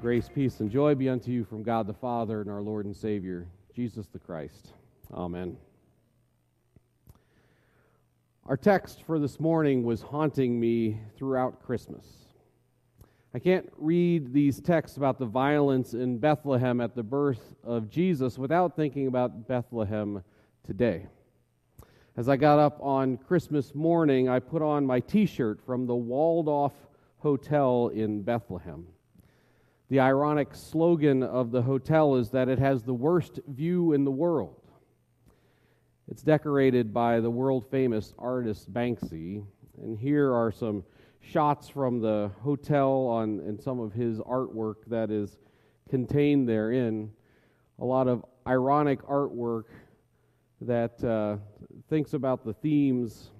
Grace, peace, and joy be unto you from God the Father and our Lord and Savior, Jesus the Christ. Amen. Our text for this morning was haunting me throughout Christmas. I can't read these texts about the violence in Bethlehem at the birth of Jesus without thinking about Bethlehem today. As I got up on Christmas morning, I put on my t shirt from the Walled Off Hotel in Bethlehem. The ironic slogan of the hotel is that it has the worst view in the world. It's decorated by the world famous artist Banksy, and here are some shots from the hotel on and some of his artwork that is contained therein. A lot of ironic artwork that uh, thinks about the themes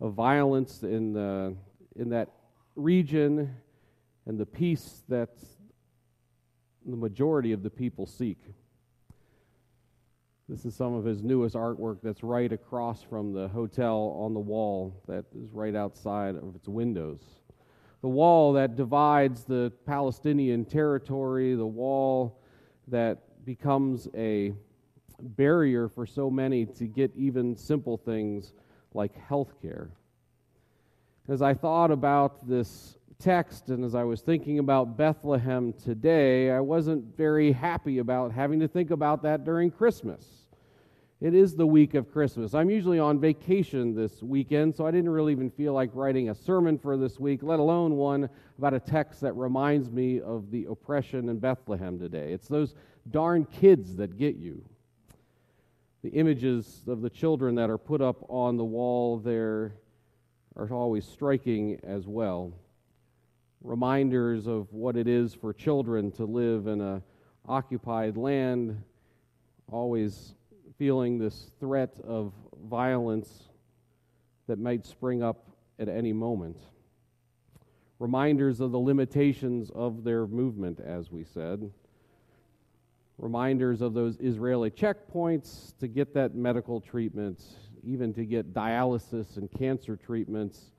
of violence in the, in that region and the peace that the majority of the people seek. This is some of his newest artwork that's right across from the hotel on the wall that is right outside of its windows. The wall that divides the Palestinian territory, the wall that becomes a barrier for so many to get even simple things like health care. As I thought about this text and as I was thinking about Bethlehem today, I wasn't very happy about having to think about that during Christmas. It is the week of Christmas. I'm usually on vacation this weekend, so I didn't really even feel like writing a sermon for this week, let alone one about a text that reminds me of the oppression in Bethlehem today. It's those darn kids that get you. The images of the children that are put up on the wall there are always striking as well reminders of what it is for children to live in a occupied land, always feeling this threat of violence that might spring up at any moment. Reminders of the limitations of their movement, as we said. Reminders of those Israeli checkpoints to get that medical treatment, even to get dialysis and cancer treatments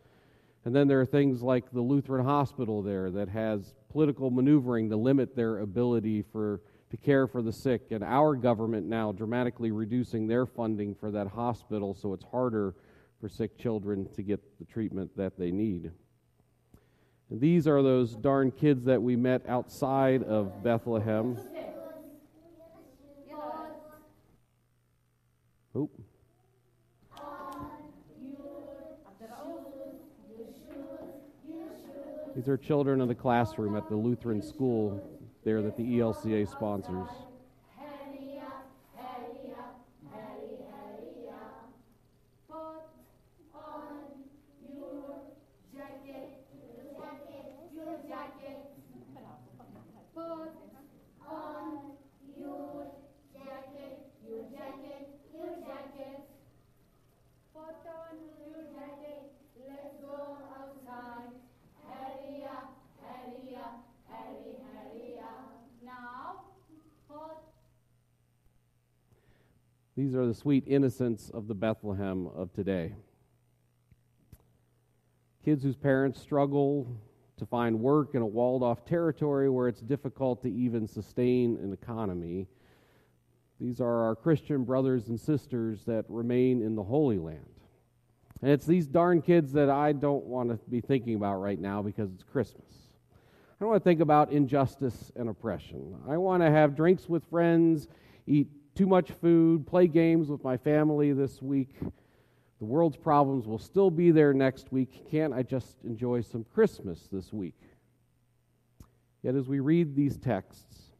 and then there are things like the Lutheran Hospital there that has political maneuvering to limit their ability for to care for the sick, and our government now dramatically reducing their funding for that hospital so it's harder for sick children to get the treatment that they need. And these are those darn kids that we met outside of Bethlehem. Oop. These are children of the classroom at the Lutheran school there that the ELCA sponsors. These are the sweet innocents of the Bethlehem of today. Kids whose parents struggle to find work in a walled off territory where it's difficult to even sustain an economy. These are our Christian brothers and sisters that remain in the Holy Land. And it's these darn kids that I don't want to be thinking about right now because it's Christmas. I don't want to think about injustice and oppression. I want to have drinks with friends, eat too much food, play games with my family this week. The world's problems will still be there next week. Can't I just enjoy some Christmas this week? Yet, as we read these texts,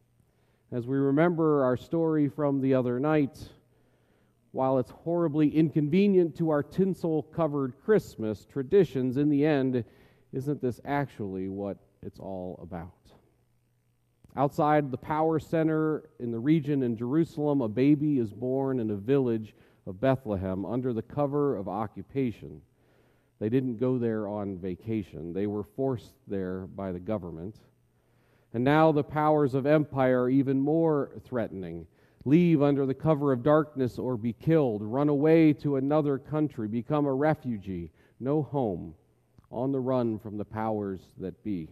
as we remember our story from the other night, while it's horribly inconvenient to our tinsel covered Christmas traditions, in the end, isn't this actually what it's all about? Outside the power center in the region in Jerusalem, a baby is born in a village of Bethlehem under the cover of occupation. They didn't go there on vacation, they were forced there by the government. And now the powers of empire are even more threatening. Leave under the cover of darkness or be killed, run away to another country, become a refugee, no home, on the run from the powers that be.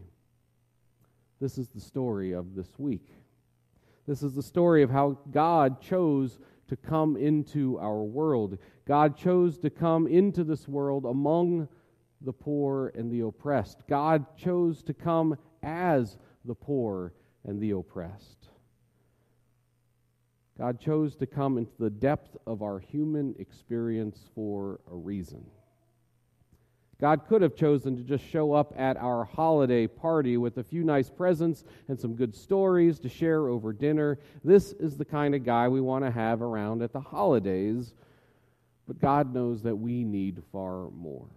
This is the story of this week. This is the story of how God chose to come into our world. God chose to come into this world among the poor and the oppressed. God chose to come as the poor and the oppressed. God chose to come into the depth of our human experience for a reason. God could have chosen to just show up at our holiday party with a few nice presents and some good stories to share over dinner. This is the kind of guy we want to have around at the holidays. But God knows that we need far more.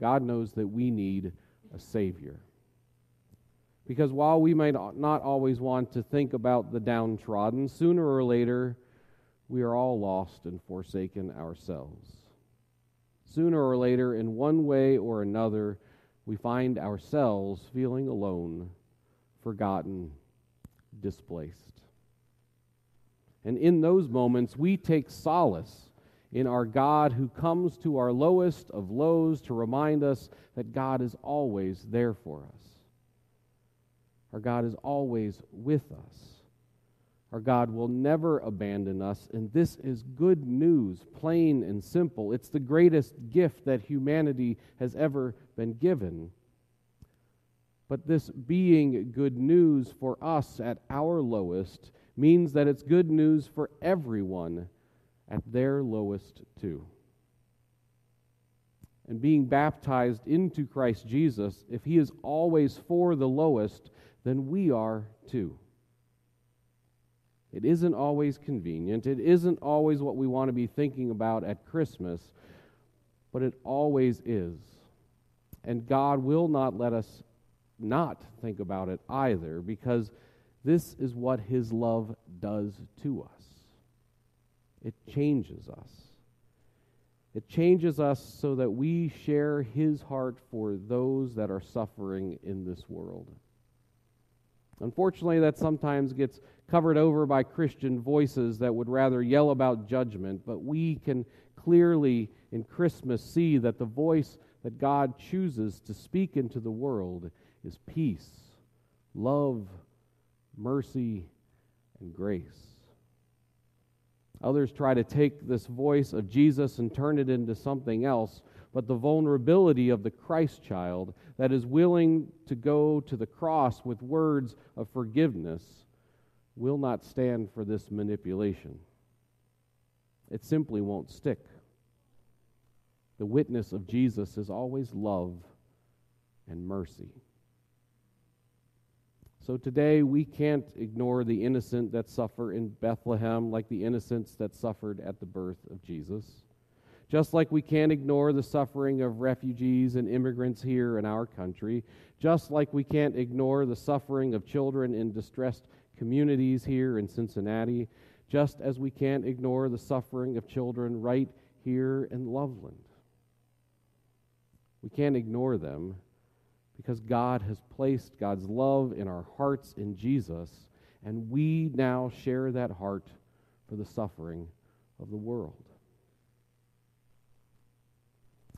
God knows that we need a Savior. Because while we might not always want to think about the downtrodden, sooner or later, we are all lost and forsaken ourselves. Sooner or later, in one way or another, we find ourselves feeling alone, forgotten, displaced. And in those moments, we take solace in our God who comes to our lowest of lows to remind us that God is always there for us. Our God is always with us. Our God will never abandon us, and this is good news, plain and simple. It's the greatest gift that humanity has ever been given. But this being good news for us at our lowest means that it's good news for everyone at their lowest too. And being baptized into Christ Jesus, if he is always for the lowest, then we are too. It isn't always convenient. It isn't always what we want to be thinking about at Christmas, but it always is. And God will not let us not think about it either, because this is what His love does to us. It changes us. It changes us so that we share His heart for those that are suffering in this world. Unfortunately, that sometimes gets covered over by Christian voices that would rather yell about judgment, but we can clearly in Christmas see that the voice that God chooses to speak into the world is peace, love, mercy, and grace. Others try to take this voice of Jesus and turn it into something else, but the vulnerability of the Christ child that is willing to go to the cross with words of forgiveness will not stand for this manipulation. It simply won't stick. The witness of Jesus is always love and mercy. So today we can't ignore the innocent that suffer in Bethlehem like the innocents that suffered at the birth of Jesus. Just like we can't ignore the suffering of refugees and immigrants here in our country, just like we can't ignore the suffering of children in distressed communities here in Cincinnati, just as we can't ignore the suffering of children right here in Loveland. We can't ignore them because God has placed God's love in our hearts in Jesus, and we now share that heart for the suffering of the world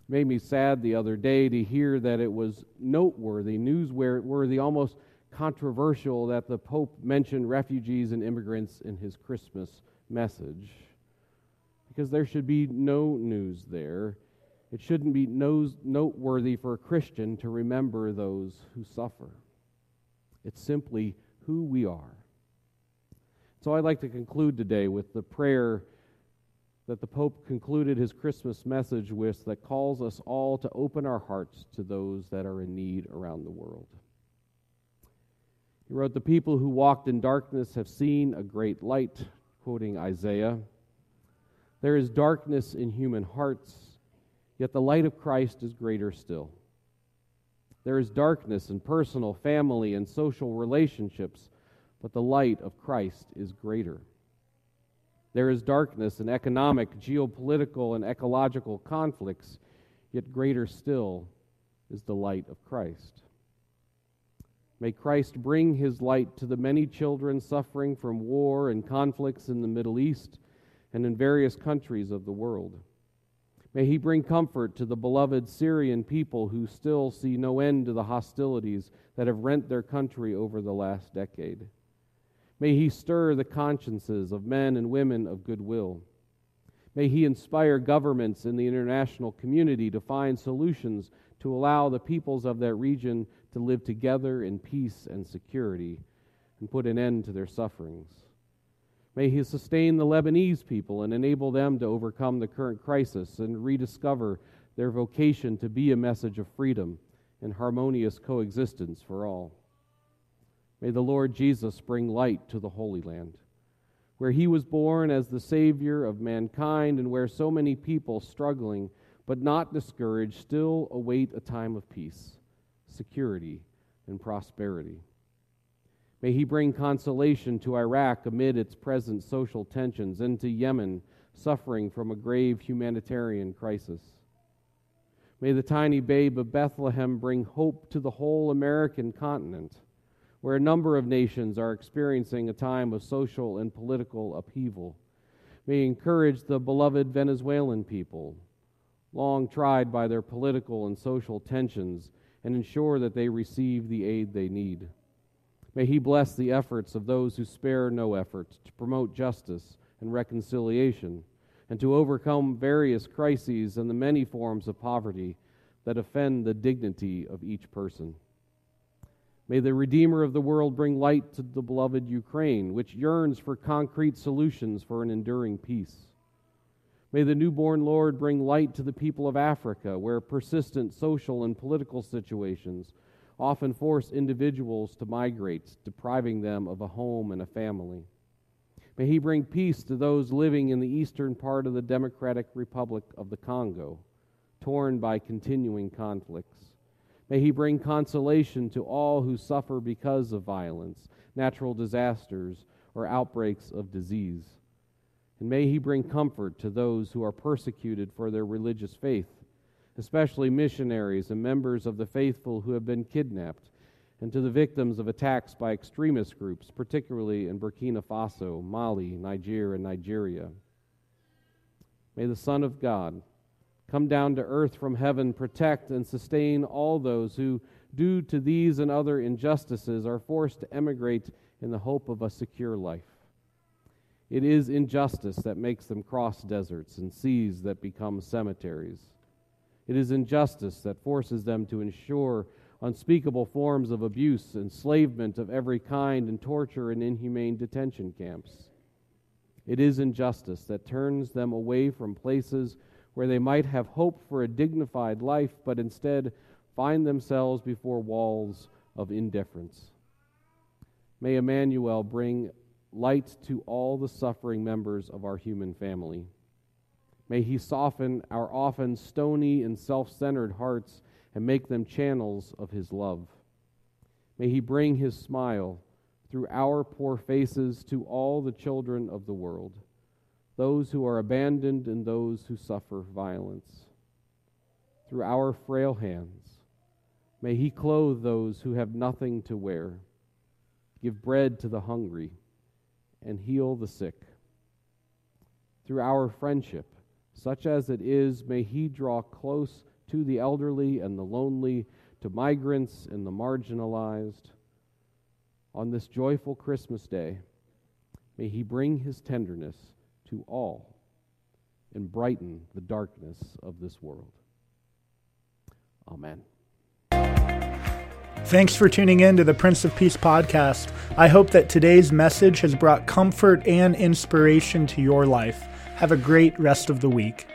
made me sad the other day to hear that it was noteworthy, newsworthy, almost controversial that the Pope mentioned refugees and immigrants in his Christmas message. Because there should be no news there. It shouldn't be noteworthy for a Christian to remember those who suffer. It's simply who we are. So I'd like to conclude today with the prayer that the Pope concluded his Christmas message with that calls us all to open our hearts to those that are in need around the world. He wrote, The people who walked in darkness have seen a great light, quoting Isaiah. There is darkness in human hearts, yet the light of Christ is greater still. There is darkness in personal, family, and social relationships, but the light of Christ is greater. There is darkness in economic, geopolitical, and ecological conflicts, yet greater still is the light of Christ. May Christ bring his light to the many children suffering from war and conflicts in the Middle East and in various countries of the world. May he bring comfort to the beloved Syrian people who still see no end to the hostilities that have rent their country over the last decade. May he stir the consciences of men and women of goodwill. May he inspire governments in the international community to find solutions to allow the peoples of that region to live together in peace and security and put an end to their sufferings. May he sustain the Lebanese people and enable them to overcome the current crisis and rediscover their vocation to be a message of freedom and harmonious coexistence for all. May the Lord Jesus bring light to the Holy Land, where he was born as the Savior of mankind and where so many people struggling but not discouraged still await a time of peace, security, and prosperity. May he bring consolation to Iraq amid its present social tensions and to Yemen, suffering from a grave humanitarian crisis. May the tiny babe of Bethlehem bring hope to the whole American continent where a number of nations are experiencing a time of social and political upheaval. May encourage the beloved Venezuelan people, long tried by their political and social tensions, and ensure that they receive the aid they need. May He bless the efforts of those who spare no effort to promote justice and reconciliation and to overcome various crises and the many forms of poverty that offend the dignity of each person. May the Redeemer of the world bring light to the beloved Ukraine, which yearns for concrete solutions for an enduring peace. May the newborn Lord bring light to the people of Africa, where persistent social and political situations often force individuals to migrate, depriving them of a home and a family. May He bring peace to those living in the eastern part of the Democratic Republic of the Congo, torn by continuing conflicts. May he bring consolation to all who suffer because of violence, natural disasters, or outbreaks of disease. And may he bring comfort to those who are persecuted for their religious faith, especially missionaries and members of the faithful who have been kidnapped, and to the victims of attacks by extremist groups, particularly in Burkina Faso, Mali, Niger, and Nigeria. May the Son of God come down to earth from heaven, protect and sustain all those who, due to these and other injustices, are forced to emigrate in the hope of a secure life. It is injustice that makes them cross deserts and seas that become cemeteries. It is injustice that forces them to ensure unspeakable forms of abuse, enslavement of every kind, and torture in inhumane detention camps. It is injustice that turns them away from places where they might have hope for a dignified life, but instead find themselves before walls of indifference. May Emmanuel bring light to all the suffering members of our human family. May he soften our often stony and self centered hearts and make them channels of his love. May he bring his smile through our poor faces to all the children of the world those who are abandoned and those who suffer violence. Through our frail hands, may He clothe those who have nothing to wear, give bread to the hungry, and heal the sick. Through our friendship, such as it is, may He draw close to the elderly and the lonely, to migrants and the marginalized. On this joyful Christmas day, may He bring His tenderness to all and brighten the darkness of this world. Amen. Thanks for tuning in to the Prince of Peace podcast. I hope that today's message has brought comfort and inspiration to your life. Have a great rest of the week.